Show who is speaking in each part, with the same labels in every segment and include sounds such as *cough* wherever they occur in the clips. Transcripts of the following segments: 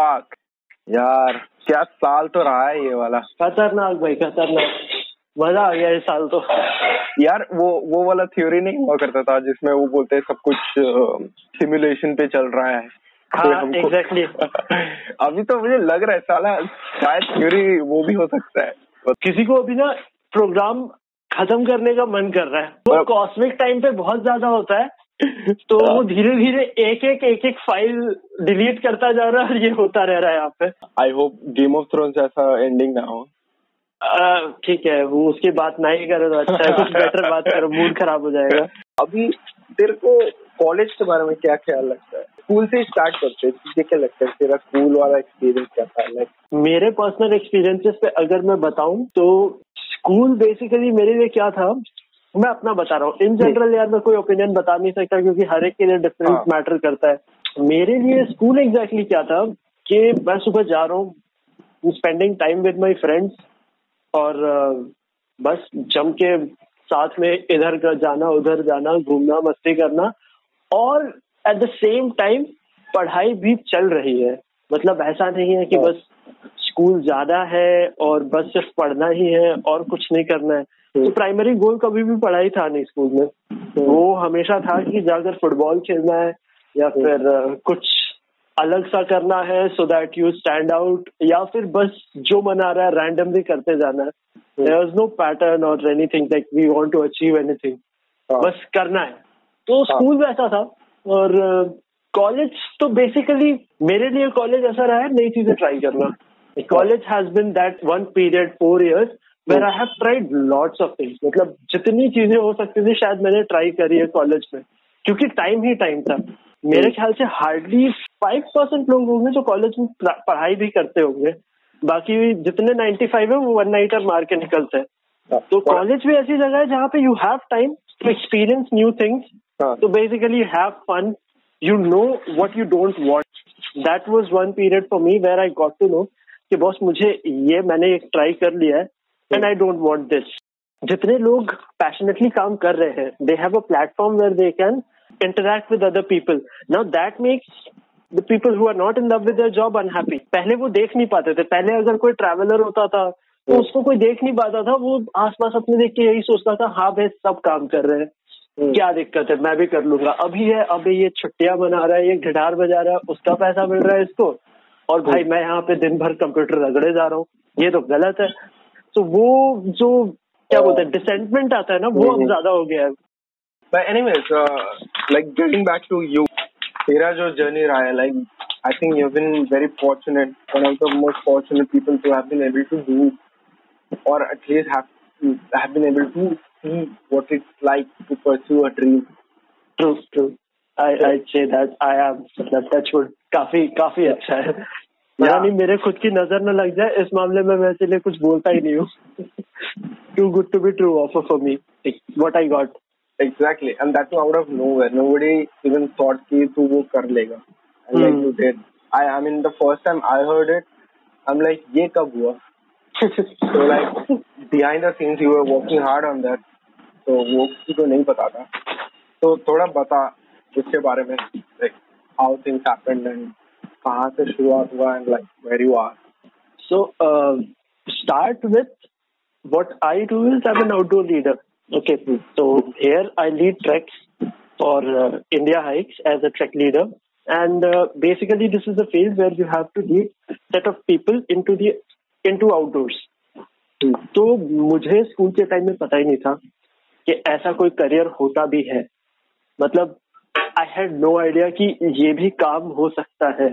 Speaker 1: यार क्या साल तो रहा है ये वाला।
Speaker 2: खतरनाक भाई खतरनाक। मज़ा आ गया इस साल तो।
Speaker 1: यार वो वो वाला थ्योरी नहीं हुआ करता था जिसमें वो बोलते हैं सब कुछ सिमुलेशन पे चल रहा है।
Speaker 2: हाँ एग्जैक्टली *laughs*
Speaker 1: अभी तो मुझे लग रहा है साला शायद थ्योरी वो भी हो सकता है।
Speaker 2: किसी को अभी ना प्रोग्राम खत्म करने का मन कर रहा है। वो कॉस्मिक टाइम पे बहुत ज़्यादा होता है। तो वो धीरे धीरे एक एक एक एक फ़ाइल डिलीट करता जा रहा है और ये होता रह रहा है यहाँ पे।
Speaker 1: I hope Game of Thrones ऐसा एंडिंग ना हो।
Speaker 2: ठीक है वो उसकी बात ना ही करे तो अच्छा है कुछ बेटर बात करो मूड खराब हो जाएगा। *laughs*
Speaker 1: अभी तेरे को कॉलेज के बारे में क्या ख्याल लगता है? स्कूल से स्टार्ट करते हैं तुझे क्या लगता है? तेरा स्कूल वाला एक्सपीरियंस क्या था? लाइक
Speaker 2: मेरे पर्सनल एक्सपीरियंसेस पे अगर मैं बताऊँ तो स्कूल बेसिकली मेरे लिए क्या था? मैं अपना बता रहा हूँ। इन जनरल यार मैं कोई ओपिनियन बता नहीं सकता क्योंकि हर एक के लिए डिफरेंस हाँ. मैटर करता है। मेरे लिए स्कूल एग्जैक्टली क्या था कि मैं सुबह जा रहा हूँ spending time with my friends और बस जम के साथ में इधर का जाना उधर जाना घूमना मस्ती करना और एट द सेम टाइम पढ़ाई भी चल रही है। मतलब ऐसा नहीं है कि हाँ। बस स्कूल ज़्यादा है और बस सिर्फ़ पढ़ना ही है और कुछ नहीं करना है। तो प्राइमरी गोल कभी भी पढ़ाई था नहीं स्कूल में। वो हमेशा था कि जाकर फुटबॉल खेलना है या फिर कुछ अलग सा करना है so that you stand out या फिर बस जो मना रहा है रैंडमली करते जाना है। देर इज़ नो पैटर्न और anything like we want to achieve anything बस करना है। तो स्कूल हाँ। वैसा था और कॉलेज तो बेसिकली मेरे लिए कॉलेज ऐसा रहा है नई चीज़ें ट्राई करना। College has been that one period four years where I have tried lots of things मतलब जितनी चीज़ें हो सकती थी शायद मैंने ट्राई करी है कॉलेज में। क्योंकि टाइम ही टाइम था। मेरे ख्याल से हार्डली फाइव परसेंट लोग होंगे जो कॉलेज में पढ़ाई भी करते होंगे। बाकी जितने नाइन्टी फाइव है वो वन नाइटर मार के निकलते हैं। तो कॉलेज भी ऐसी जगह है जहाँ पे you have time to experience new things तो basically you have fun you know what you don't want that was one period for me where I got to know कि बॉस मुझे ये मैंने एक ट्राई कर लिया है। And I don't want this जितने लोग पैशनेटली काम कर रहे हैं they have a platform where they can interact with other people now that makes the people who are not in love with job unhappy पहले वो देख नहीं पाते थे. पहले अगर कोई ट्रैवलर होता था तो उसको कोई देख नहीं पाता था. वो आसपास अपने देख के यही सोचता था हाँ भाई सब काम कर रहे हैं। हम्म। क्या दिक्कत है? मैं भी कर लूँगा। अभी है अभी ये छुट्टियाँ मना रहा है ये गिटार बजा रहा है उसका पैसा मिल रहा है इसको। और भाई मैं यहाँ पे दिन भर कंप्यूटर रगड़े जा रहा हूँ। ये तो गलत है। तो वो जो क्या बोलते हैं डिसेंटमेंट आता है ना वो अब ज़्यादा हो गया है
Speaker 1: But anyways, uh, like getting back to you, तेरा जो जर्नी रहा है like I think you've been very fortunate, one of the most fortunate people to have been able to do, or at least have have been able to see what it's like to pursue a dream.
Speaker 2: True, true. I I'd say that I am मतलब touch wood काफ़ी काफ़ी अच्छा है यानी मेरे खुद की नज़र न लग जाए इस मामले में मैं इसलिए कुछ बोलता ही नहीं हूँ। Too good to be true offer for me what I got
Speaker 1: exactly and that out of nowhere nobody even thought कि तू वो कर लेगा। Like you did I I mean the first time I heard it I am like ये कब हुआ? *laughs* So like behind the scenes you were working hard on that. तो वो किसी को नहीं पता था। तो थोड़ा बता उसके बारे में like how things happened and कहाँ से शुरुआत हुआ and like where you are
Speaker 2: so start with what I do is I've an outdoor leader okay तो here I lead treks for India Hikes as a trek leader and basically this is a field where you have to lead set of people into the into outdoors तो मुझे school के time में पता ही नहीं था कि ऐसा कोई करियर होता भी है। मतलब आई हैड नो आइडिया कि ये भी काम हो सकता है।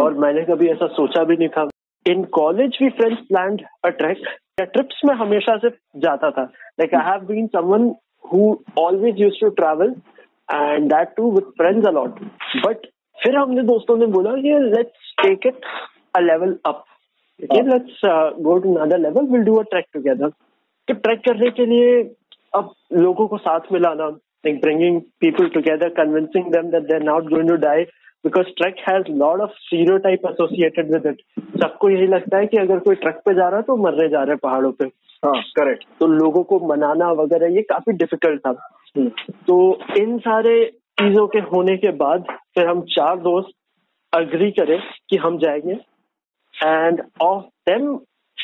Speaker 2: और मैंने कभी ऐसा सोचा भी नहीं था। In college we friends plan a trek या ट्रिप्स में हमेशा से जाता था। Like I have been someone who always used to travel and that too with friends a lot but फिर हमने दोस्तों ने बोला कि let's take it a level up let's go to another level will do a trek together तो trek करने के लिए अब लोगों को साथ मिलाना like bringing people together, convincing them that they're not going to die. Because trek has lot of stereotype associated with it. सबको यही लगता है कि अगर कोई ट्रक पे जा रहा है तो मरने जा रहे हैं पहाड़ों पे।
Speaker 1: हाँ करेक्ट
Speaker 2: तो लोगों को मनाना वगैरह ये काफ़ी डिफ़िकल्ट था। हम्म। तो इन सारे चीज़ों के होने के बाद फिर हम चार दोस्त अग्री करें कि हम जाएँगे। And of them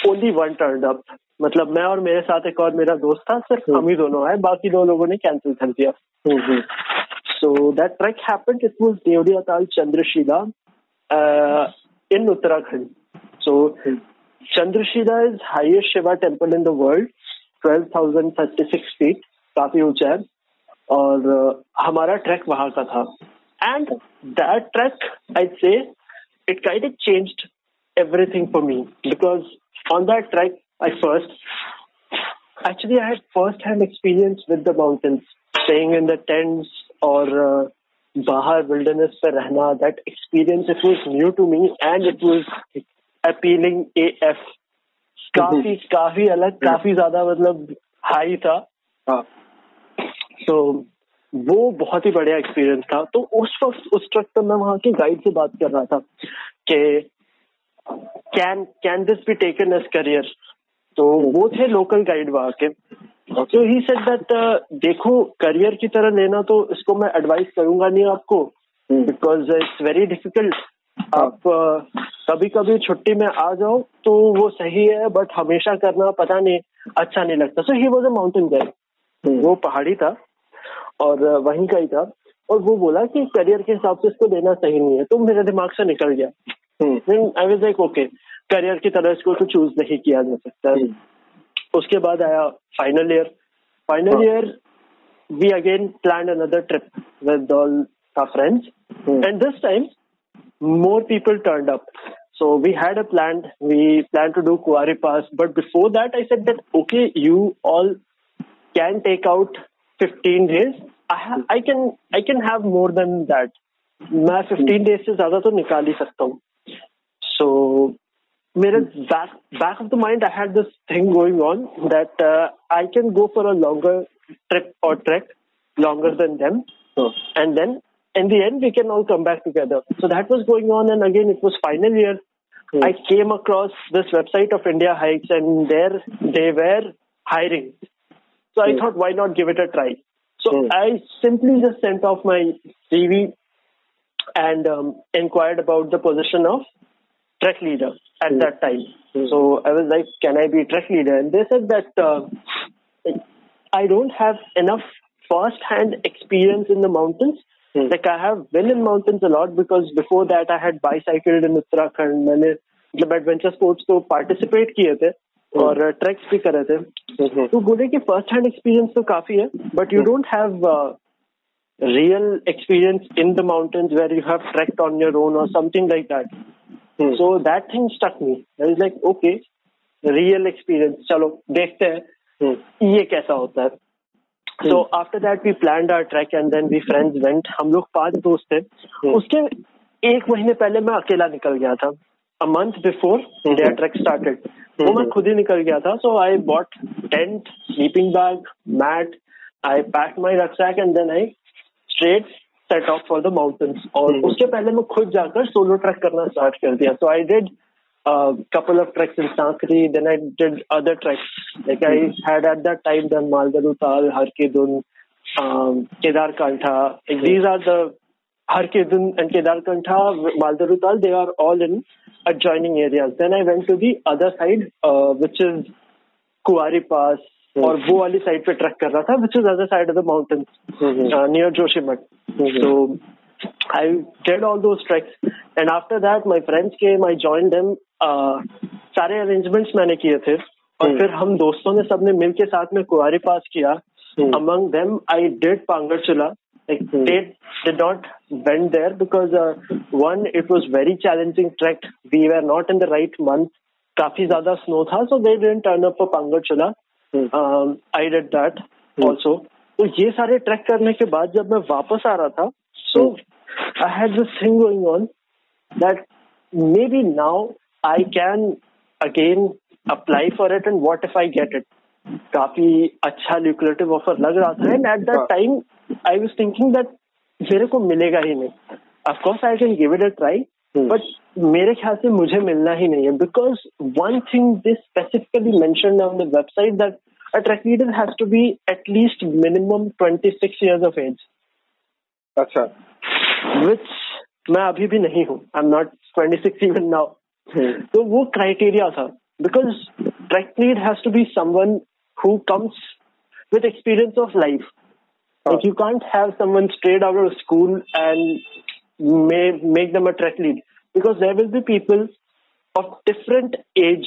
Speaker 2: only one turn up मतलब मैं और मेरे साथ एक और मेरा दोस्त था सिर्फ़
Speaker 1: हम्म।
Speaker 2: हम ही दोनों आए बाकी दो लोगों ने कैंसिल कर दिया।
Speaker 1: हम्म,
Speaker 2: So that trek happened. It was Deodiyatal Chandrashila uh, in Uttarakhand. So Chandrashila is highest Shiva temple in the world, 12,036 feet, काफी ऊंचा है और uh, हमारा ट्रैक वहां का था and that trek I say it kind of changed everything for me because on that trek I first actually I had first hand experience with the mountains, staying in the tents or बाहर Bahar wilderness पे रहना. That experience it was new to me and it was appealing AF. काफ़ी काफ़ी अलग काफ़ी ज़्यादा मतलब high था। तो वो बहुत ही बढ़िया एक्सपीरियंस था। तो उस वक्त उस ट्रक पर मैं वहाँ के गाइड से बात कर रहा था कि can can this be taken as career तो वो थे लोकल गाइड वहाँ के। तो ही सेड दैट देखो करियर की तरह लेना तो इसको मैं एडवाइस करूँगा नहीं आपको बिकॉज़ इट्स वेरी डिफ़िकल्ट आप कभी कभी छुट्टी में आ जाओ तो वो सही है बट हमेशा करना पता नहीं अच्छा नहीं लगता। So he was a mountain
Speaker 1: guide
Speaker 2: वो पहाड़ी था और वहीं का ही था और वो बोला कि करियर के हिसाब से इसको लेना सही नहीं है तो मेरे दिमाग से निकल गया। I was like okay career की तरह इसको तो चूज़ नहीं किया जा सकता।
Speaker 1: हम्म,
Speaker 2: उसके बाद आया फाइनल ईयर फाइनल
Speaker 1: हाँ।
Speaker 2: Year we again plan another trip with all our friends
Speaker 1: Hmm.
Speaker 2: and this time more people turned up so we had a plan we planned to do kuari pass but before that i said that okay you all can take out 15 days i ha- i can i can have more than that मैं 15 days से ज्यादा तो निकाल ही सकता हूँ सो Whereas back back of the mind, I had this thing going on that uh, I can go for a longer trip or trek, longer than them,
Speaker 1: oh.
Speaker 2: and then in the end we can all come back together. So that was going on, and again it was final year.
Speaker 1: Hmm.
Speaker 2: I came across this website of India Hikes, and there they were hiring. So. I
Speaker 1: hmm.
Speaker 2: thought, why not give it a try? So.
Speaker 1: Hmm.
Speaker 2: I simply just sent off my CV and um, inquired about the position of trek leader at
Speaker 1: Hmm.
Speaker 2: that time
Speaker 1: Hmm.
Speaker 2: so i was like can i be trek leader and they said that uh, I don't have enough first-hand experience in the mountains.
Speaker 1: Hmm.
Speaker 2: Like I have been in mountains a lot because before that I had bicycled in Uttarakhand. मैंने मतलब adventure sports तो participate किए थे और tracks भी करे थे
Speaker 1: हम्म,
Speaker 2: तो बोले कि फर्स्ट हैंड एक्सपीरियंस तो काफी है but you don't have real experience in the mountains where you have trekked on your own और something like that
Speaker 1: Hmm,
Speaker 2: So that thing stuck me. I was like, okay, real experience. चलो देखते हैं।
Speaker 1: हम्म,
Speaker 2: ये कैसा होता है? So after that we plan our trek and then we friends went हम लोग पाँच दोस्त थे।
Speaker 1: Hmm.
Speaker 2: उसके एक महीने पहले मैं अकेला निकल गया था। A month before
Speaker 1: Hmm.
Speaker 2: There trek started वो मैं
Speaker 1: Hmm.
Speaker 2: खुद ही निकल गया था। So I bought tent sleeping bag mat I pack my rucksack and then I straight set off for the mountains और
Speaker 1: hmm.
Speaker 2: उसके पहले मैं खुद जाकर सोलो ट्रैक करना स्टार्ट कर दिया. So I did couple of treks in Sankri then I did other treks like I had at that time then Maldaru Tal Har Ki Dun Kedar these are the Har Ki Dun and Kedar Maldaru Tal they are all in adjoining areas then I went to the other side which is Kuari pass hmm. और वो वाली side पे track कर रहा था which is other side of
Speaker 1: the
Speaker 2: mountains near
Speaker 1: Joshimath
Speaker 2: तो I did all दो treks and after that my friends के माई ज्वाइन डेम सारे अरेंजमेंट्स मैंने किए थे। और
Speaker 1: हम्म।
Speaker 2: फिर हम दोस्तों ने सबने मिल के साथ में कुआरी पास किया। Among them I did Pangarchulla not went there because one it was very challenging trek we are not in the right month काफ़ी ज़्यादा स्नो था so they didn't turn up Chulla
Speaker 1: hmm,
Speaker 2: um, that did that also. तो ये सारे track करने के बाद जब मैं वापस आ रहा था so I had this thing going on that maybe now I can again apply for it and what if I get it काफ़ी अच्छा ल्यूक्रेटिव ऑफ़र लग रहा था and at
Speaker 1: that.
Speaker 2: Time I was thinking that मेरे को मिलेगा ही नहीं of course I can give it a
Speaker 1: try.
Speaker 2: But मेरे ख्याल से मुझे मिलना ही नहीं है because one thing this specifically mention on the website that a track leader has to be at least minimum 26 years of age,
Speaker 1: अच्छा
Speaker 2: which मैं अभी भी नहीं हूँ I am not twenty six even now तो वो क्राइटेरिया था because trek lead has to be someone who comes with experience of life. Oh. Like you can't have someone straight out of school and may make them a track lead because there will be people of different age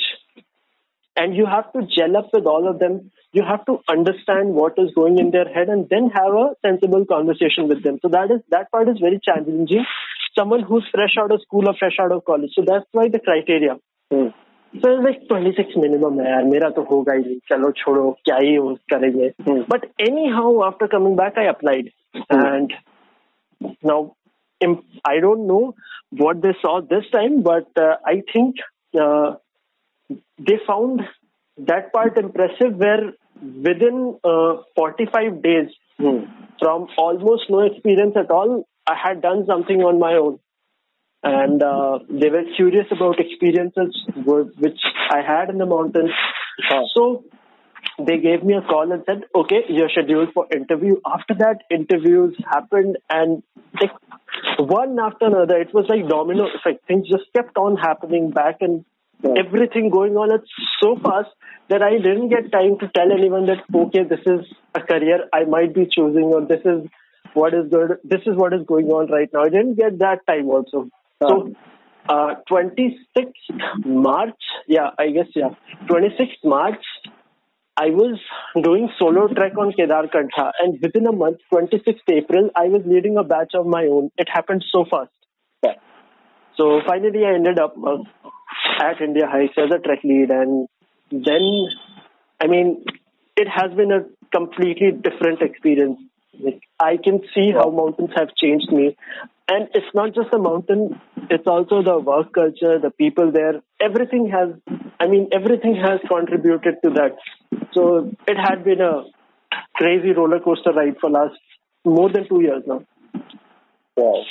Speaker 2: and you have to gel up with all of them. You have to understand what is going in their head and then have a sensible conversation with them. So that is that part is very challenging. Someone who's fresh out of school or fresh out of college. So that's why the criteria. Hmm. so it's like 26 minimum hai yaar mera to hoga hi chalo chodo kya hi karenge but anyhow after coming back i applied. Hmm. and now I don't know what they saw this time but uh, I think uh, they found that part impressive where within uh, 45 days hmm. from almost no experience at all, I had done something on my own. And uh, they were curious about experiences which I had in the mountains. So they gave me a call and said, okay, you're scheduled for interview. After that, interviews happened and like one after another, it was like domino effect. Things just kept on happening back and everything going on it's so fast that I didn't get time to tell anyone that okay, this is a career I might be choosing or this is what is good. This is what is going on right now. I didn't get that time also. So, uh, 26th March, yeah, I guess yeah, 26th March. I was doing solo trek on Kedar Kantha, and within a month, 26th April, I was leading a batch of my own. It happened so fast. So finally, I ended up uh, at India Heights as a trek lead, and then, I mean, it has been a completely different experience. Like, I can see how mountains have changed me. And it's not just the mountain, it's also the work culture, the people there. Everything has, I mean, everything has contributed to that. So it had been a crazy roller coaster ride for last more than two years now.
Speaker 1: Wow.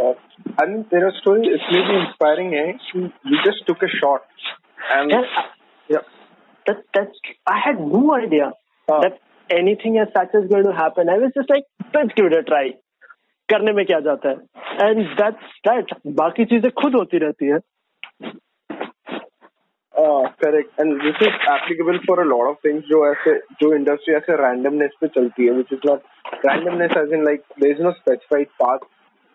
Speaker 1: Uh, I mean, their story is really inspiring. Eh? You just took a shot, and yeah,
Speaker 2: yeah. That that's I had no idea uh, that anything as such is going to happen. I was just like, let's give it a try. करने में क्या जाता है and that's that बाकी चीजें खुद होती रहती है
Speaker 1: correct and this is applicable for a lot of things जो ऐसे जो इंडस्ट्री ऐसे रैंडमनेस पे चलती है which is not randomness as in like there is no specified path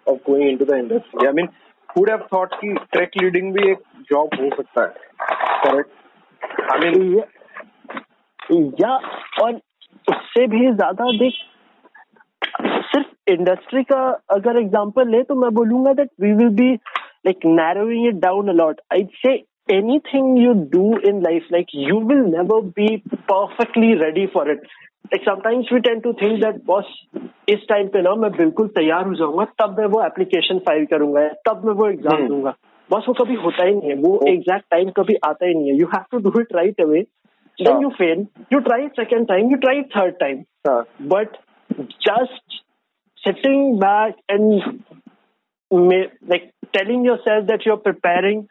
Speaker 1: of going into the industry. I mean, who would have thought कि track leading भी एक जॉब हो सकता है? करेक्ट आई मीन
Speaker 2: या और उससे भी ज़्यादा देख सिर्फ़ इंडस्ट्री का अगर एग्जांपल ले तो मैं बोलूँगा that we will be like narrowing it down a lot I say anything you do in life, like you will never be perfectly ready for it. like sometimes we tend to think that boss इस time पे ना मैं बिल्कुल तैयार हो जाऊंगा तब मैं वो एप्लीकेशन फाइल करूंगा तब मैं वो एग्जाम दूंगा बस वो कभी होता ही नहीं है वो एग्जैक्ट टाइम कभी आता ही नहीं है you have to do it right away then you fail you try it second time you try it third time uh. but just sitting back and like telling yourself that you're preparing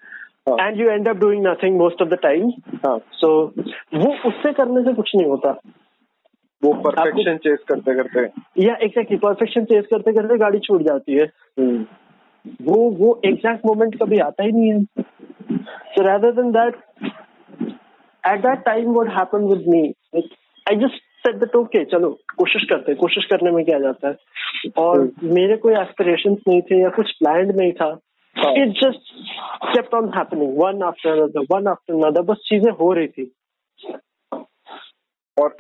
Speaker 2: uh. You and end up doing nothing most of the time. uh. वो उससे करने से कुछ नहीं होता।
Speaker 1: वो perfection chess करते करते।
Speaker 2: या एग्जैक्टली परफेक्शन चेस करते करते गाड़ी छूट जाती है। हम्म। वो वो एग्जैक्ट मोमेंट कभी आता ही नहीं है। So rather than that at that time what happen with me I just said that okay चलो कोशिश करते कोशिश करने में क्या जाता है? और हम्म। मेरे कोई एस्पिरेशन नहीं थे या कुछ प्लान नहीं था। It just kept on happening one after another one after another बस चीज़ें हो रही थी।
Speaker 1: और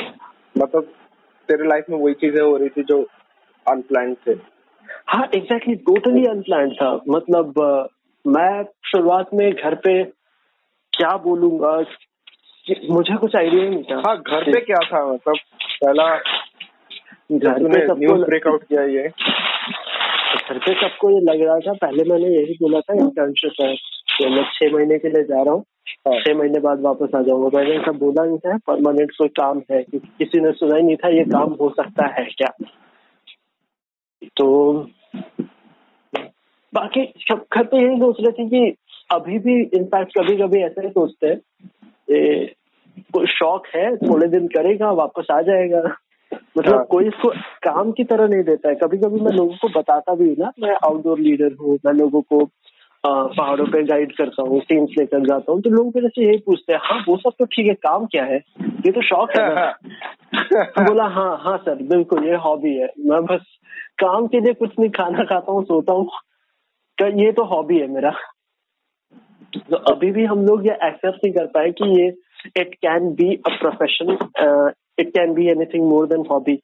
Speaker 1: मतलब तेरे लाइफ में वही चीज़ें हो रही थी जो अनप्लान थे।
Speaker 2: हाँ एग्जैक्टली टोटली अनप्लान था। मतलब मैं शुरुआत में घर पे क्या बोलूँगा? मुझे कुछ आइडिया नहीं था।
Speaker 1: हाँ घर पे क्या था? मतलब पहला घर पे सबको ब्रेकआउट किया ये।
Speaker 2: घर पे सबको ये लग रहा था। पहले मैंने यही बोला था इंटर्नशिप है तो मैं छह महीने के लिए जा रहा हूँ। छह महीने बाद वापस आ जाऊँगा। मैंने ऐसा बोला नहीं था परमानेंट कोई काम है, किसी ने सुना ही नहीं था ये काम हो सकता है क्या? तो बाकी सब घर पे यही सोच रहे थे कि अभी भी इनफैक्ट कभी कभी ऐसा ही सोचते हैं। कोई शौक है, थोड़े दिन करेगा, वापस आ जाएगा। मतलब हाँ। कोई इसको काम की तरह नहीं देता है। कभी कभी मैं लोगों को बताता भी हूँ ना मैं आउटडोर लीडर हूँ मैं लोगों को पहाड़ों पे गाइड करता हूँ टीम्स लेकर जाता हूँ तो लोग मेरे से यही पूछते हैं हाँ वो सब तो ठीक है काम क्या है? ये तो शौक है ना। तो बोला हाँ हाँ सर बिल्कुल ये हॉबी है। मैं बस काम के लिए कुछ नहीं खाना खाता हूँ सोता हूँ तो ये तो हॉबी है मेरा। तो अभी भी हम लोग ये एक्सेप्ट नहीं कर पाए कि ये it can be a profession it can be anything more than hobby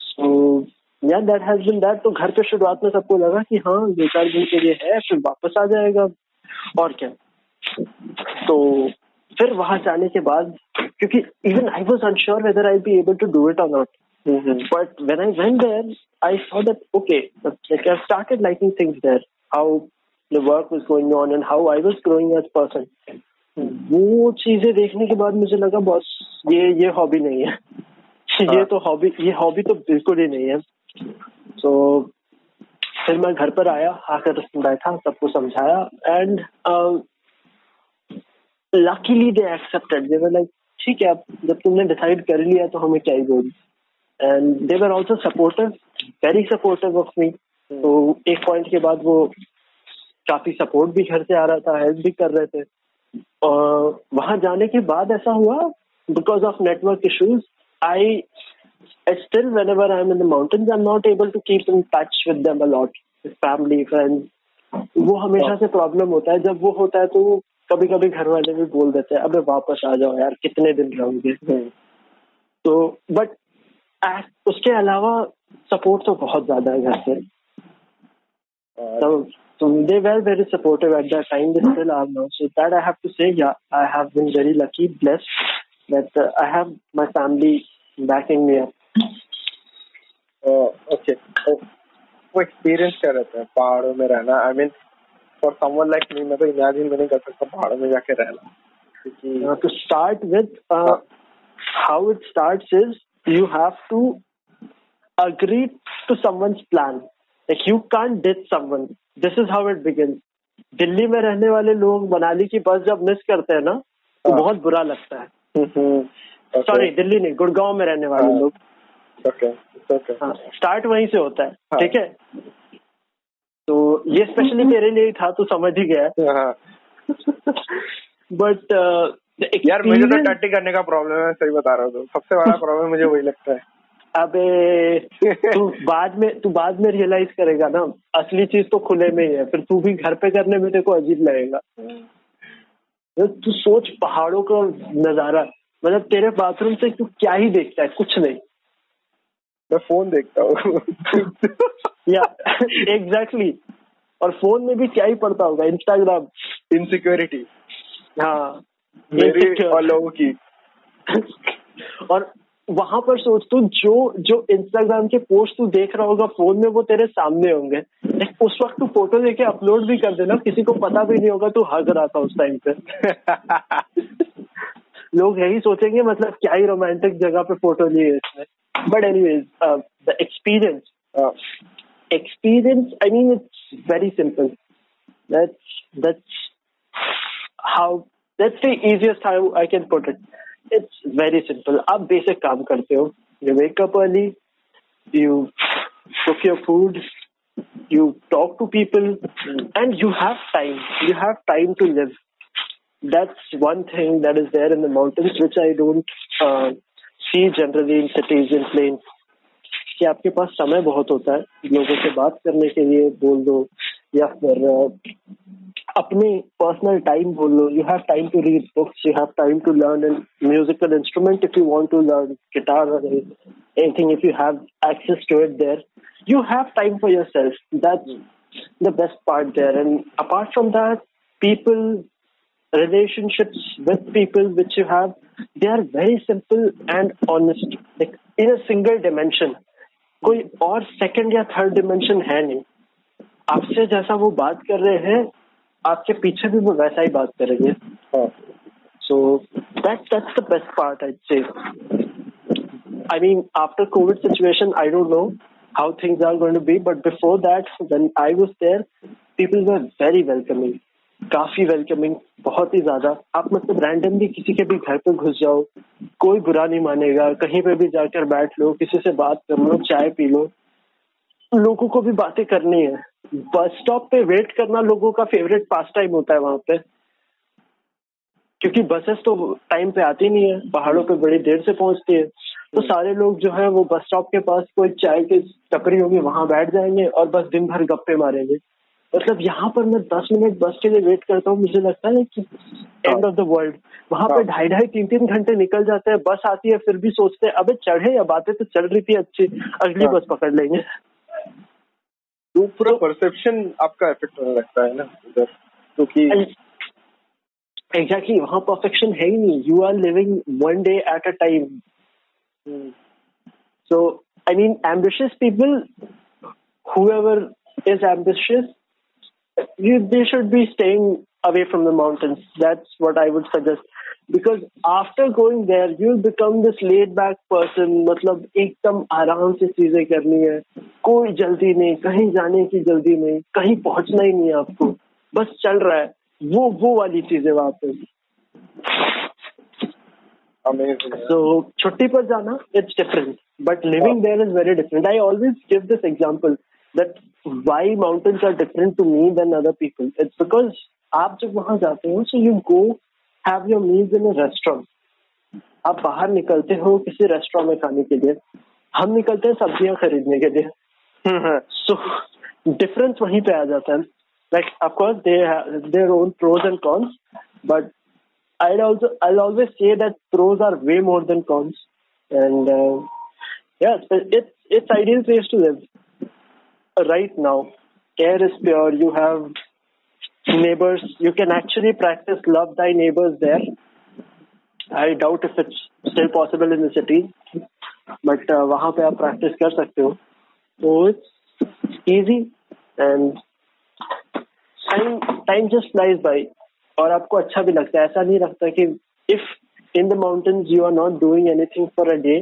Speaker 2: so yeah that has been that तो घर पे शुरुआत में सबको लगा कि हाँ दो चार दिन के लिए है फिर वापस आ जाएगा। और क्या? तो फिर वहाँ जाने के बाद क्योंकि even I was unsure whether I be able to do it और not but when I went there I saw that okay like I started liking things there. How the work was going on and how I was growing as person. वो चीज़ें देखने के बाद मुझे लगा boss ये ये हॉबी नहीं है. *laughs* ये हाँ। तो हॉबी ये हॉबी तो बिल्कुल ही नहीं है। तो फिर मैं घर पर आया आकर बैठा सबको समझाया and luckily they accepted they like ठीक है अब जब तुमने डिसाइड कर लिया तो हमें क्या ही बोल? And they were also supportive very supportive of me तो एक पॉइंट के बाद वो काफ़ी सपोर्ट भी घर से आ रहा था हेल्प भी कर रहे थे। वहाँ जाने के बाद ऐसा हुआ because of network issues I still whenever I'm in the mountains, I'm not able to keep in touch with them a lot, with family, friends. वो हमेशा से प्रॉब्लम होता है। जब वो होता है तो कभी कभी घर वाले भी बोल देते हैं अबे वापस आ जाओ यार कितने दिन रहोगे? तो बट उसके अलावा सपोर्ट तो बहुत ज़्यादा है घर से। so they were very supportive at that time. They still are now. So that I have to say, yeah, I have been very lucky, blessed that uh, I have my family backing me up.
Speaker 1: Okay वो experience क्या रहता है पहाड़ों में रहना I mean for someone like me मैं तो imagine भी नहीं कर सकता पहाड़ों में जाके रहना
Speaker 2: क्योंकि to start with how it starts is you have to agree to someone's plan Like you can't ditch someone. This is how it begins. Delhi में रहने वाले लोग मनाली की बस जब मिस करते हैं ना तो हाँ। बहुत बुरा लगता है। सॉरी हम्म, दिल्ली नहीं गुड़गांव में रहने वाले हाँ। लोग। हाँ स्टार्ट वहीं से होता है हाँ। ठीक है? तो ये स्पेशली मेरे लिए था तो समझ ही गया। बट हाँ।
Speaker 1: uh, यार मुझे तो टट्टी करने का प्रॉब्लम है सही बता रहा हूँ तो सबसे बड़ा प्रॉब्लम मुझे वही लगता है।
Speaker 2: अबे तू बाद में तू बाद में रियलाइज़ करेगा ना असली चीज़ तो खुले में ही है फिर तू भी घर पे करने में तेरे को अजीब लगेगा। तू सोच पहाड़ों का नज़ारा मतलब तेरे बाथरूम से तू क्या ही देखता है कुछ नहीं।
Speaker 1: मैं फ़ोन देखता हूँ। *laughs*
Speaker 2: या एग्जैक्टली और फ़ोन में भी क्या ही पड़ता होगा इंस्टाग्राम
Speaker 1: इनसिक्योरिटी
Speaker 2: हाँ।
Speaker 1: मेरी और लोगों की।
Speaker 2: और वहाँ पर सोच तू जो जो इंस्टाग्राम के पोस्ट तू देख रहा होगा फ़ोन में वो तेरे सामने होंगे उस वक्त तू फ़ोटो लेके अपलोड भी कर देना किसी को पता भी नहीं होगा तू हंस रहा था उस टाइम पे *laughs* लोग यही सोचेंगे मतलब क्या ही रोमांटिक जगह पे फ़ोटो लिए इसमें But anyways, uh, the experience, uh, experience. I mean, it's very simple. That's that's how. That's the easiest how I can it's very simple आप बेसिक काम करते हो. You wake up early you cook your food you talk to people and you have time you have time to live that's one thing that is there in the mountains which I don't see generally in cities in plain कि आपके पास समय बहुत होता है लोगों से बात करने के लिए, बोल दो, या फिर अपने पर्सनल टाइम बोल लो you have time to read books you have time to learn an musical instrument if you want to learn guitar और anything if you have access to it there you have time for yourself that's the best part there and apart from that people relationships with people which you have, they are very simple and honest, like in a single dimension. कोई और second या third dimension है नहीं आपसे जैसा वो बात कर रहे हैं आपके पीछे भी वो वैसा ही बात करेंगे। So that that's the best part I say I mean, after COVID situation, I don't know how things are going to be, but before that, when I was there, people were very welcoming. काफ़ी welcoming बहुत ही ज़्यादा। आप मतलब randomly किसी के भी घर पे घुस जाओ कोई बुरा नहीं मानेगा कहीं पे भी जाकर बैठ लो किसी से बात कर लो चाय पी लो लोगों को भी बातें करनी है। बस स्टॉप पे वेट करना लोगों का फेवरेट पास टाइम होता है वहाँ पे। क्योंकि बसेस तो टाइम पे आती नहीं है पहाड़ों पे बड़ी देर से पहुँचती है। तो सारे लोग जो है वो बस स्टॉप के पास कोई चाय की टपरी होगी वहाँ बैठ जाएँगे और बस दिन भर गप्पे मारेंगे। मतलब यहाँ पर मैं दस मिनट बस के लिए वेट करता हूँ मुझे लगता है कि एंड ऑफ़ द वर्ल्ड वहाँ पे हाँ। ढाई ढाई तीन तीन घंटे निकल जाते हैं बस आती है फिर भी सोचते हैं अबे चढ़े या बातें तो चल रही थी अच्छी अगली हाँ। बस पकड़ लेंगे।
Speaker 1: तो पूरा परसेप्शन आपका इफ़ेक्ट होने लगता है ना इधर क्योंकि
Speaker 2: एग्जैक्टली वहाँ परफेक्शन है ही नहीं। You are living one day at a time so I mean ambitious people whoever is ambitious they should be staying away from the mountains that's what I would suggest because after going there you'll become this laid back person मतलब एकदम आराम से चीज़ें करनी है। कोई जल्दी नहीं कहीं जाने की जल्दी नहीं कहीं पहुँचना ही नहीं है आपको। बस चल रहा है। वो वो वाली चीज़ वहाँ पे। सो छुट्टी पर जाना it's different but living there is very different I always give this example that why mountains are different to me than other people it's because आप जब वहाँ जाते हो so you go have your meals in restaurant आप बाहर निकलते हो किसी रेस्टोरेंट में खाने के लिए। हम निकलते हैं सब्ज़ियाँ खरीदने के लिए। सो डिफरेंस so, वहीं पे आ जाता है। Like of course their own pros and cons but I also I always say that pros are way more than cons and it's ideal place to live right now air is pure you have neighbors you can actually practice love thy neighbors there i doubt if it's still possible in the city but uh, pe aap practice kar sakte ho so it's easy and time time just flies by और आपको अच्छा भी लगता है ऐसा नहीं लगता कि if in the mountains you are not doing anything for a day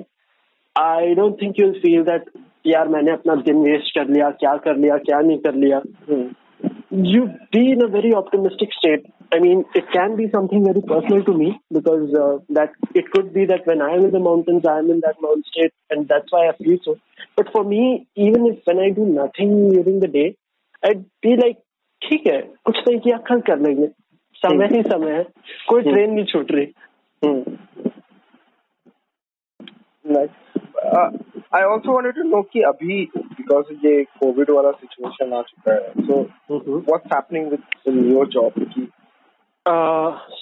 Speaker 2: I don't think you feel that यार मैंने अपना दिन वेस्ट कर लिया क्या कर लिया क्या नहीं कर लिया you be in a very optimistic state. I mean, it can be something very personal to me because uh, that it could be that when I am in the mountains, I am in that mountain state, and that's why I feel so. But for me, even if when I do nothing during the day, I'd be like, ठीक है कुछ नहीं किया कल कर लेंगे समय ही समय है कोई ट्रेन हम्म। नहीं छूट रही
Speaker 1: I also wanted to know कि अभी बिकॉज ये कोविड वाला सिचुएशन आ चुका है so what's happening with your job की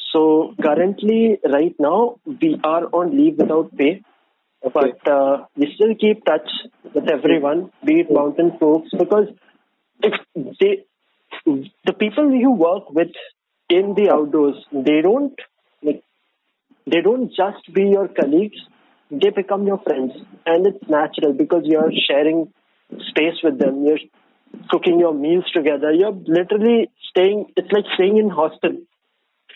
Speaker 2: so currently right now we are on leave without pay okay. but uh, we still keep touch with everyone be it mountain folks because if they the people you work with in the outdoors, they don't like they don't just be your colleagues, they become your friends. And it's natural because you're sharing space with them. You're cooking your meals together. You're literally staying it's like staying in hostel.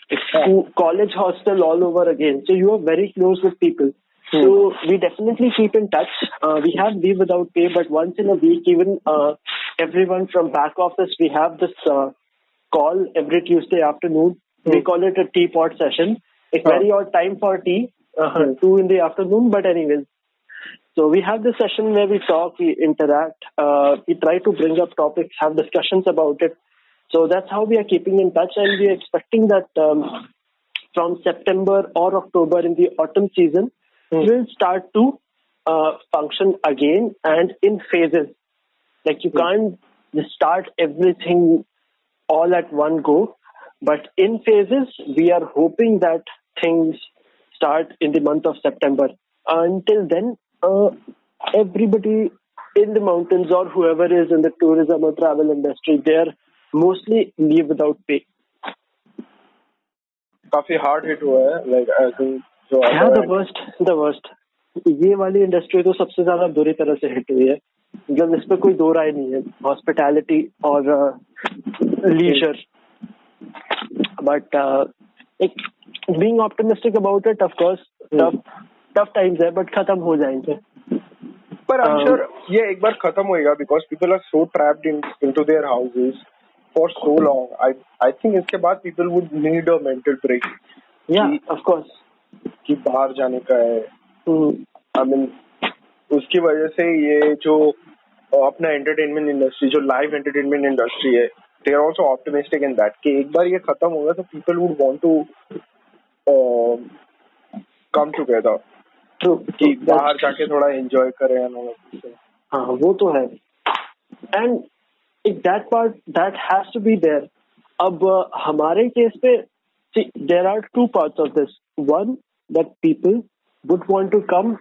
Speaker 2: It's college hostel all over again. So you are very close with people. So we definitely keep in touch. Uh, we have leave without pay, but once in a week, even uh, everyone from back office, we have this uh, call every Tuesday afternoon. Mm. We call it a teapot session. It's very odd time for tea, uh, *laughs* two in the afternoon, but anyways. So we have this session where we talk, we interact, uh, we try to bring up topics, have discussions about it. So that's how we are keeping in touch, and we are expecting that um, from September or October in the autumn season, mm. will start to uh, function again and in phases. Like you mm. can't start everything all at one go, but in phases, we are hoping that things start in the month of September. Until then, uh, everybody in the mountains or whoever is in the tourism or travel industry, they're mostly leave without pay.
Speaker 1: काफ़ी hard hit हुआ है like
Speaker 2: जो the worst the worst ये वाली industry तो सबसे ज़्यादा बुरी तरह से हिट हुई है मतलब इस पर कोई दो राय नहीं है हॉस्पिटैलिटी और लीजर बट एक being optimistic about it of course tough tough times है बट खत्म हो जाएँगे।
Speaker 1: पर आई एम श्योर ये एक बार खत्म होएगा because people are so trapped in into their houses for so long I I think इसके बाद people would need a mental break
Speaker 2: या ऑफ़ कोर्स
Speaker 1: कि बाहर जाने का है। आई मीन उसकी वजह से ये जो अपना एंटरटेनमेंट इंडस्ट्री जो लाइव एंटरटेनमेंट इंडस्ट्री है they are also optimistic in that कि एक बार ये खत्म होगा तो people would want to come together कि बाहर जाके थोड़ा एंजॉय करें
Speaker 2: हाँ वो तो है। And that part that has to be there अब हमारे केस पे there are two parts of this one that people would want to come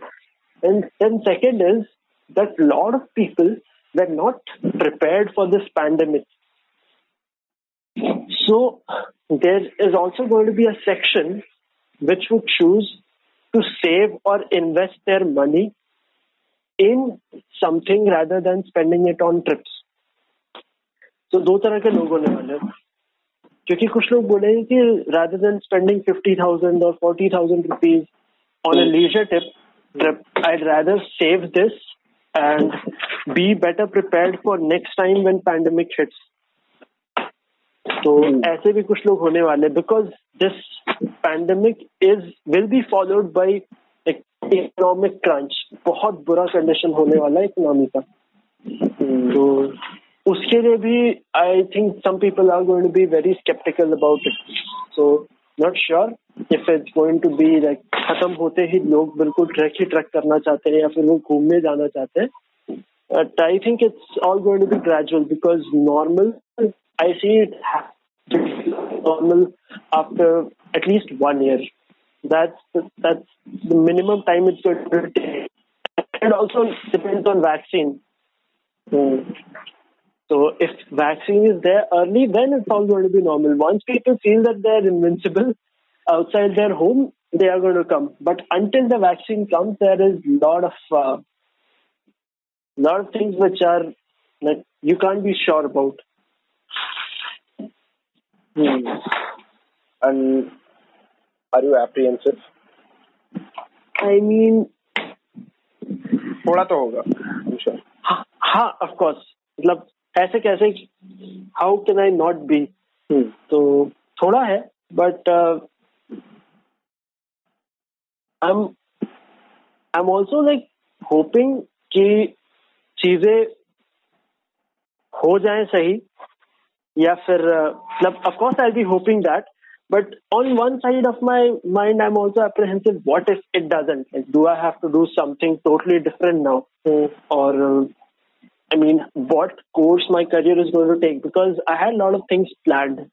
Speaker 2: and then second is that a lot of people were not prepared for this pandemic. so there is also going to be a section which would choose to save or invest their money in something rather than spending it on trips तो दो तरह के लोग होने वाले क्योंकि कुछ लोग बोलेंगे कि rather than spending fifty thousand or forty thousand rupees on a leisure trip, trip, I'd rather save this and be better prepared for next time when pandemic hits. तो ऐसे भी कुछ लोग होने वाले because this pandemic is will be followed by economic crunch बहुत बुरा condition होने वाला है इकोनॉमी का। तो उसके लिए भी I think some people are going to be very sceptical about it so not sure if it's going to be like खत्म होते ही लोग बिल्कुल ट्रैक ही ट्रैक करना चाहते हैं या फिर वो घूमने जाना चाहते हैं। But I think it's all going to be gradual because normal I see it normal after at least one year. That's the, that's the minimum time it's going to take. It also depends on vaccine. Mm. So if vaccine is there early, then it's all going to be normal. Once people feel that they're invincible outside their home, they are going to come. But until the vaccine comes, there is lot of uh, lot of things which are like you can't be sure about.
Speaker 1: Hmm. And are you apprehensive?
Speaker 2: I mean,
Speaker 1: थोड़ा तो होगा sure.
Speaker 2: हाँ हाँ of course मतलब ऐसे कैसे how can I not be तो थोड़ा है but I am I am also like hoping कि चीज़ें हो जाए सही या फिर मतलब of course I be hoping that but on one side of my mind i'm also apprehensive what if it doesn't like do i have to do something totally different now or uh, i mean what course my career is going to take because i had a lot of things planned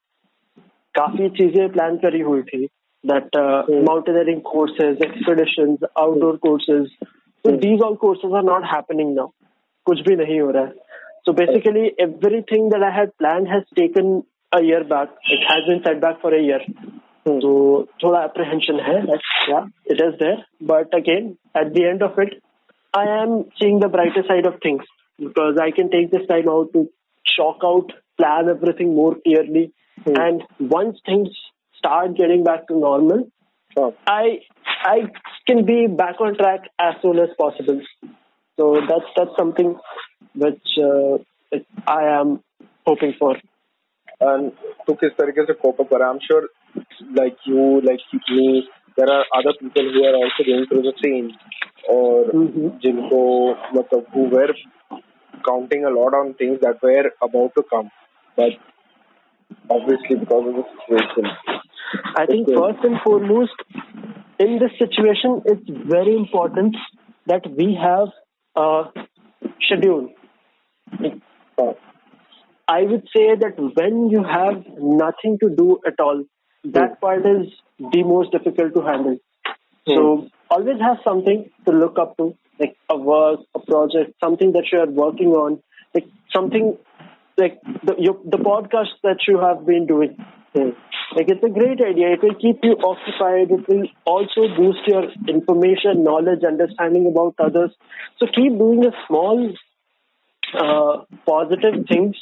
Speaker 2: काफी चीजें plan करी हुई थी that uh, mountaineering courses expeditions outdoor courses so these all courses are not happening now कुछ भी नहीं हो रहा है so basically everything that i had planned has taken a year back. It has been set back for a year. So thoda apprehension hai yeah, it is there. But again, at the end of it, I am seeing the brighter side of things because I can take this time out to chalk out, plan everything more clearly. Hmm. And once things start getting back to normal, I I can be back on track as soon as possible. So that's that's something which uh, I am hoping for.
Speaker 1: and to किस तरीके से cope up I'm sure like you like me there are other people who are also going through the same और जिनको मतलब who were counting a lot on things that were about to come but obviously because of the situation
Speaker 2: I think first and foremost in this situation it's very important that we have a schedule I would say that when you have nothing to do at all, that hmm. part is the most difficult to handle. So hmm. always have something to look up to, like a work, a project, something that you are working on, like something like the your, the podcast that you have been doing. Hmm. Like it's a great idea. It will keep you occupied. It will also boost your information, knowledge, understanding about others. So keep doing a small uh, positive things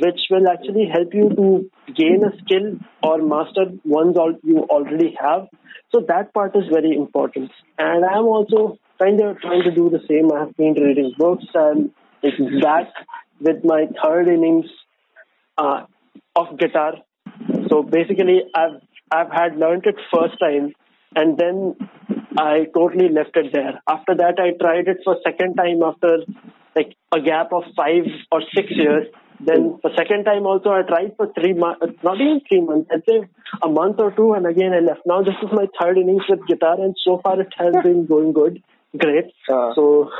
Speaker 2: which will actually help you to gain a skill or master ones all you already have. So that part is very important. And I'm also kind of trying to do the same. I have been reading books and it's back with my third innings uh, of guitar. So basically, I've I've had learned it first time and then I totally left it there. After that, I tried it for second time after like a gap of five or six years. Then the second time also I tried for three months, not even three months, I'd say a month or two, and again I left. Now this is my third innings with guitar, and so far it has been going good, great. Uh, so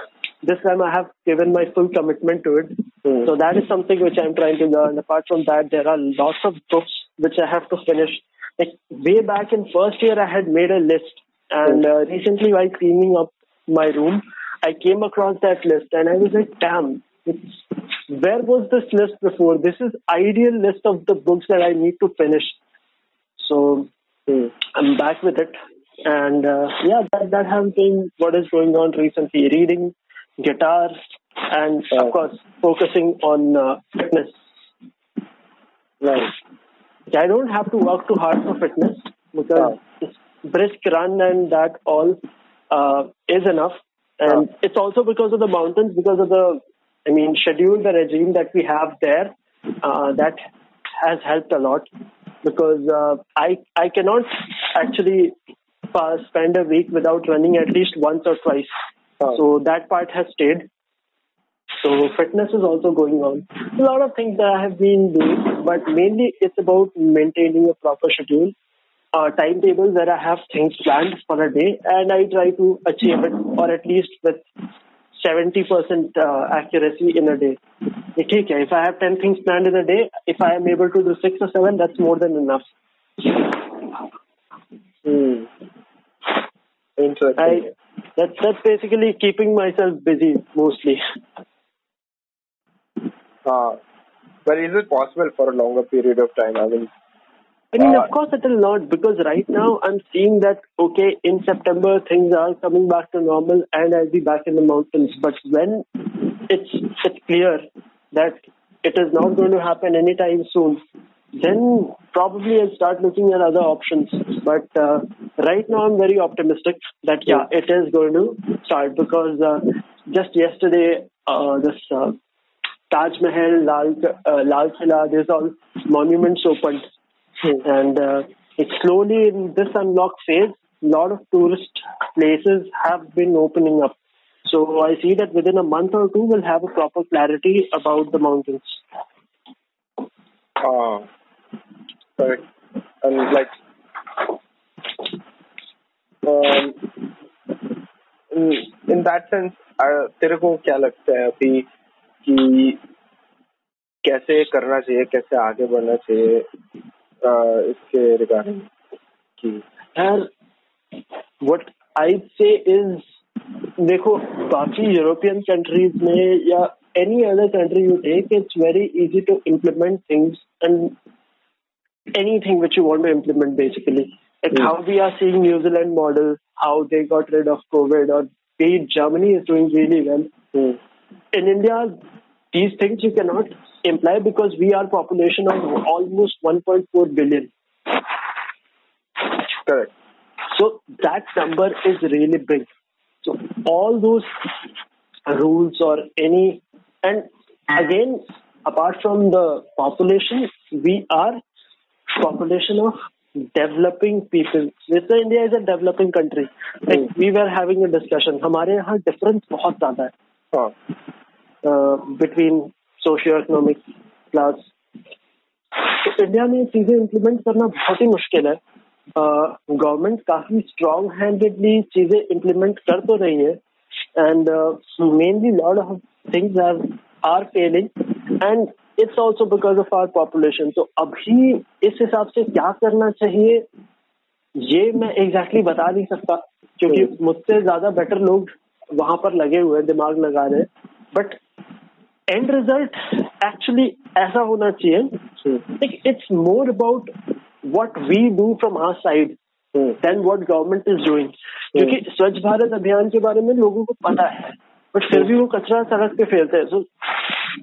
Speaker 2: this time I have given my full commitment to it. Mm. So that is something which I'm trying to learn. Apart from that, there are lots of books which I have to finish. Like way back in first year, I had made a list, and uh, recently while cleaning up my room, I came across that list, and I was like, damn. where was this list before? This is ideal list of the books that I need to finish. So mm. I'm back with it, and uh, yeah, that that has been what is going on recently. Reading guitar, and of course focusing on uh, fitness.
Speaker 1: Right.
Speaker 2: I don't have to work too hard for fitness because brisk run and that all uh, is enough. And it's also because of the mountains, because of the, I mean, schedule, the regime that we have there, uh, that has helped a lot. Because uh, I I cannot actually spend a week without running at least once or twice. So that part has stayed. So fitness is also going on. A lot of things that I have been doing, but mainly it's about maintaining a proper schedule, uh, timetable where I have things planned for a day, and I try to achieve it, or at least with 70% uh, accuracy in a day. Okay, if I have 10 things planned in a day, if I am able to do 6 or 7, that's more than enough.
Speaker 1: Hmm. Interesting.
Speaker 2: I, that's that's basically keeping myself busy mostly.
Speaker 1: Uh, but is it possible for a longer period of time? I mean,
Speaker 2: I mean, of course it will not because right now I'm seeing that okay in September things are coming back to normal and I'll be back in the mountains. But when it's it's clear that it is not going to happen anytime soon, then probably I'll start looking at other options. But uh, right now, I'm very optimistic that yeah, it is going to start because uh, just yesterday, uh, this uh, Taj Mahal, Lal, uh, Lal Killa, there's all monuments opened. and uh, it's slowly in this unlock phase. A lot of tourist places have been opening up. So I see that within a month or two, we'll have a proper clarity about the mountains.
Speaker 1: Uh, correct. And like, um, in, in that sense, uh, तेरे को क्या लगता है अभी कि कैसे करना चाहिए कैसे आगे बढ़ना चाहिए इसके रिगार्डिंग
Speaker 2: कि यार व्हाट आई से इज़ देखो बाकी यूरोपियन कंट्रीज़ में या any other country you take, it's very easy to implement things and anything which you want to implement basically. Like mm. how we are seeing New Zealand model, how they got rid of COVID, or be Germany is doing really well. Mm. In India, these things you cannot imply because we are population of almost 1.4 billion.
Speaker 1: Correct.
Speaker 2: So that number is really big. So all those rules or any, and again, apart from the population, we are population of developing people. जैसे India is a developing country. Like mm. we were having a discussion. हमारे यहाँ difference बहुत ज़्यादा है. हाँ. Uh, between socio-economic तो India में चीज़ें इम्प्लीमेंट करना बहुत ही मुश्किल है। गवर्नमेंट uh, काफ़ी स्ट्रॉन्ग हैंडेडली चीज़ें इम्प्लीमेंट कर तो रही है। And mainly lot of things are failing and it's also because of our population तो अभी इस हिसाब से क्या करना चाहिए ये मैं एग्जैक्टली exactly बता नहीं सकता। क्योंकि hmm. मुझसे ज़्यादा बेटर लोग वहाँ पर लगे हुए दिमाग लगा रहे बट एंड रिजल्ट एक्चुअली ऐसा होना चाहिए it's more about what we do from our side than what government is doing क्योंकि स्वच्छ भारत अभियान के बारे में लोगों को पता है बट फिर भी वो कचरा सड़क पे फैलते हैं सो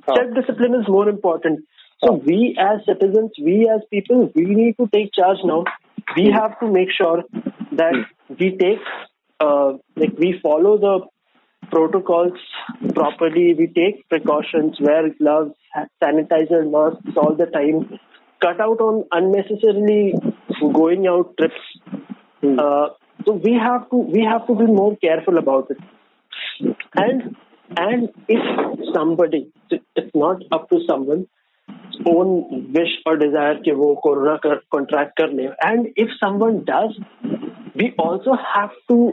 Speaker 2: self discipline is more important. So we as citizens, we as people, we need to take charge now. We have to make sure that we take, uh, like we follow the protocols properly. We take precautions, wear gloves, sanitizer, masks all the time. Cut out on unnecessarily going out trips. Uh, So we have to we have to be more careful about it. And and if somebody, it's not up to someone own wish or desire कि वो corona contract कर ले. And if someone does, we also have to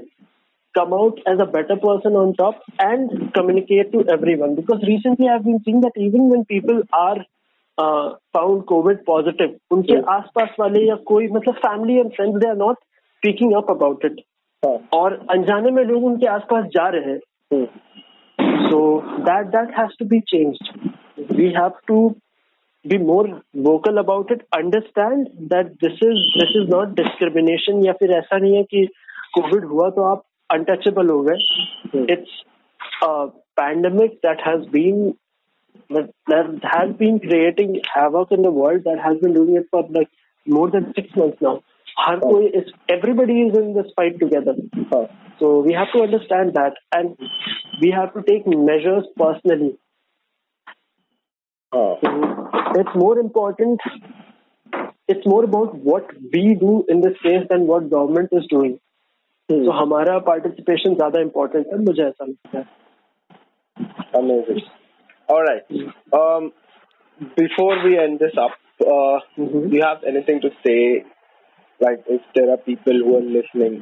Speaker 2: come out as a better person on top and communicate to everyone because recently I've been seeing that even when people are uh, found COVID positive, उनके. आसपास वाले या कोई मतलब family and friends they are not speaking up about it. हाँ. और अनजाने में लोग उनके आसपास जा रहे हैं. Hmm. So that that has to be changed. We have to be more vocal about it. Understand that this is this is not discrimination या फिर ऐसा नहीं है कि कोविड हुआ तो आप untouchable हो गए. Hmm. It's a pandemic that has been that has been creating havoc in the world that has been doing it for like more than six months now. हर कोई is everybody is in this fight together. So we have to understand that and we have to take measures personally. So it's more important. It's more about what we do in this case than what government is तो हमारा participation ज़्यादा important है मुझे ऐसा लगता है।
Speaker 1: Before we end this up you have anything to say like if there are people who are listening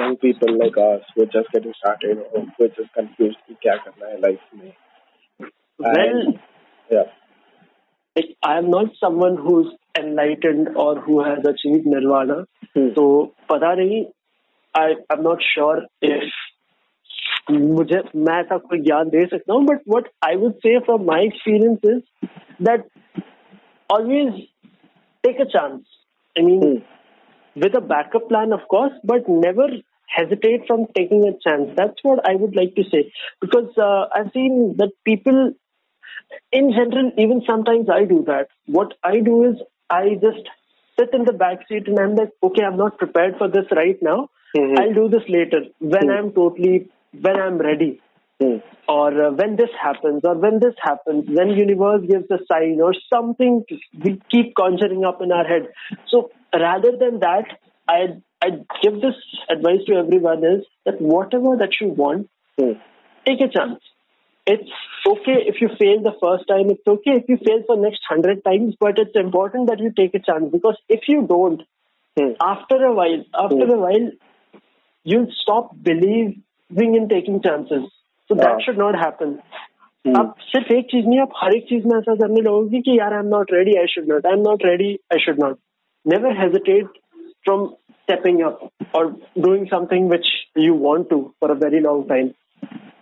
Speaker 1: young people like us who just getting started और who are confused कि क्या करना है लाइफ में?
Speaker 2: Well
Speaker 1: yeah
Speaker 2: I am not someone who is enlightened और who has achieved nirvana तो पता नहीं I I'm not sure if मुझे मैं ऐसा कोई ज्ञान दे सकता हूँ but what I would say from my experience is that always take a chance I mean with a backup plan, of course, but never hesitate from taking a chance. That's what I would like to say. Because uh, I've seen that people, in general, even sometimes I do that. What I do is I just sit in the back seat and I'm like, okay, I'm not prepared for this right now. Mm-hmm. I'll do this later when mm-hmm. I'm totally, when I'm ready. Mm. Or uh, when this happens, or when this happens, when universe gives a sign, or something we keep conjuring up in our head. So rather than that, I I give this advice to everyone is that whatever that you want, mm. take a chance. It's okay if you fail the first time. It's okay if you fail for next hundred times, but it's important that you take a chance because if you don't, mm. after a while, after mm. a while, you'll stop believing in taking chances. So that should not happen. अब सिर्फ एक चीज नहीं आप हर एक चीज में ऐसा करने लगोगे कि यार I am not ready I should not I am not ready I should not never hesitate from stepping up or doing something which you want to for a very long time.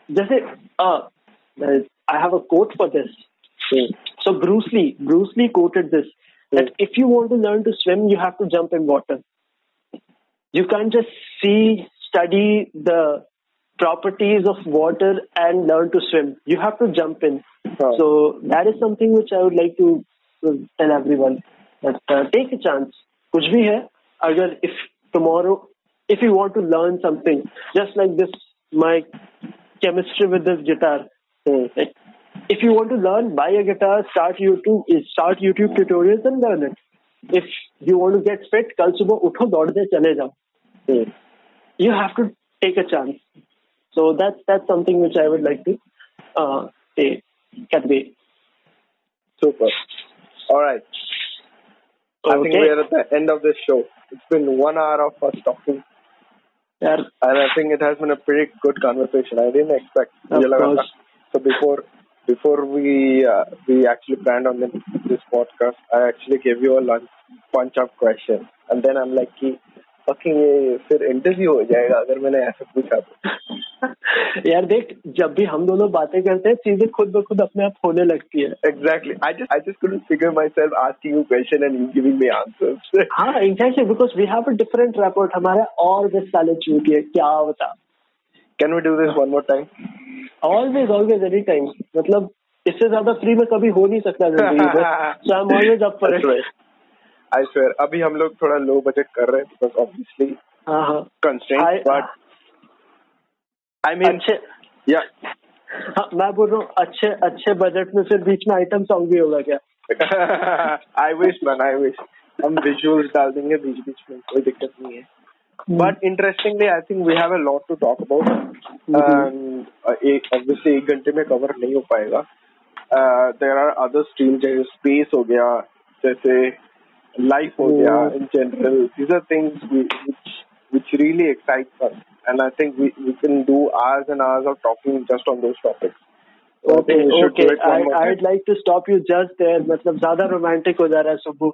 Speaker 2: Just say, uh, I have a quote for this. Mm. So Bruce Lee, Bruce Lee quoted this mm. that if you want to learn to swim, you have to jump in water. You can't just see, study the properties of water and learn to swim. You have to jump in. Oh. So that is something which I would like to tell everyone. But uh, take a chance. कुछ भी है अगर if tomorrow if you want to learn something just like this my chemistry with this guitar if you want to learn buy a guitar start youtube start youtube tutorials and learn it if you want to get fit कल सुबह उठो दौड़ने चले जाओ you have to take a chance so that's that's something which I would like to uh, say convey
Speaker 1: super all right I think we are at the end of this show. It's been one hour of us talking.
Speaker 2: Yeah.
Speaker 1: And I think it has been a pretty good conversation. I didn't expect. So before before we uh, we actually planned on this podcast, I actually gave you a lunch, bunch of questions, and then I'm like, fucking ये फिर interview हो जाएगा अगर मैंने ऐसा पूछा तो। *laughs*
Speaker 2: यार देख जब भी हम दोनों बातें करते हैं चीज़ें खुद ब खुद अपने आप होने लगती *laughs* है।
Speaker 1: Exactly I just I just couldn't figure myself asking you question and you giving me answers
Speaker 2: हाँ exactly because we have a different rapport हमारा और दिस साले चूती है क्या बता
Speaker 1: can we do this one more time
Speaker 2: always always any time मतलब इससे ज़्यादा फ्री में कभी हो नहीं सकता ज़िंदगी में। So I am always up for it
Speaker 1: I swear अभी हम लोग थोड़ा लो बजट कर रहे हैं because obviously constraint but
Speaker 2: I mean yeah मैं बोल रहा हूँ अच्छे अच्छे बजट में फिर बीच में आइटम सॉन्ग भी होगा क्या
Speaker 1: I wish man I wish हम विजुअल्स डाल देंगे बीच बीच में कोई दिक्कत नहीं है Hmm. But interestingly, I think we have a lot to talk about. Mm-hmm. Um, एक obviously एक घंटे में cover नहीं हो पाएगा. Uh, there are other streams जैसे space हो गया, जैसे life हो गया hmm. in general. These are things we, which which really excites us, and I think we we can do hours and hours of talking just on those topics.
Speaker 2: Okay, okay. I, I'd like to stop you just there. मतलब ज्यादा romantic हो जा रहा है सुबह.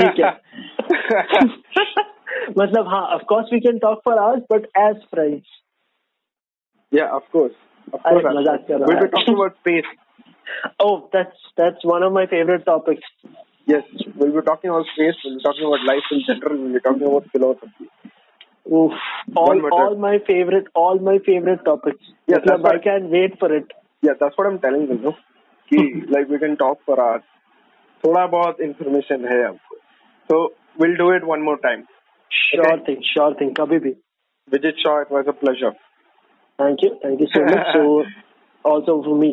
Speaker 2: ठीक है. *laughs* मतलब हाँ, of course we can talk for hours, but as friends.
Speaker 1: Yeah, of course. Of course. मजाक कर We'll be talking about space. *laughs*
Speaker 2: Oh, that's that's one of my favorite topics.
Speaker 1: Yes, we'll be talking about space. We'll be talking about life in general. We'll be talking about philosophy.
Speaker 2: Oof, all all my favorite all my favorite topics. Yeah, that's I can't wait for it.
Speaker 1: Yeah, that's what I'm telling you. No? *laughs* कि like we can talk for hours. थोड़ा बहुत information है हमको. So we'll do it one more time.
Speaker 2: Sure okay. thing, sure thing. कभी भी.
Speaker 1: Vijit Shaw, it was a pleasure.
Speaker 2: Thank you, thank you so much. *laughs* So also for me.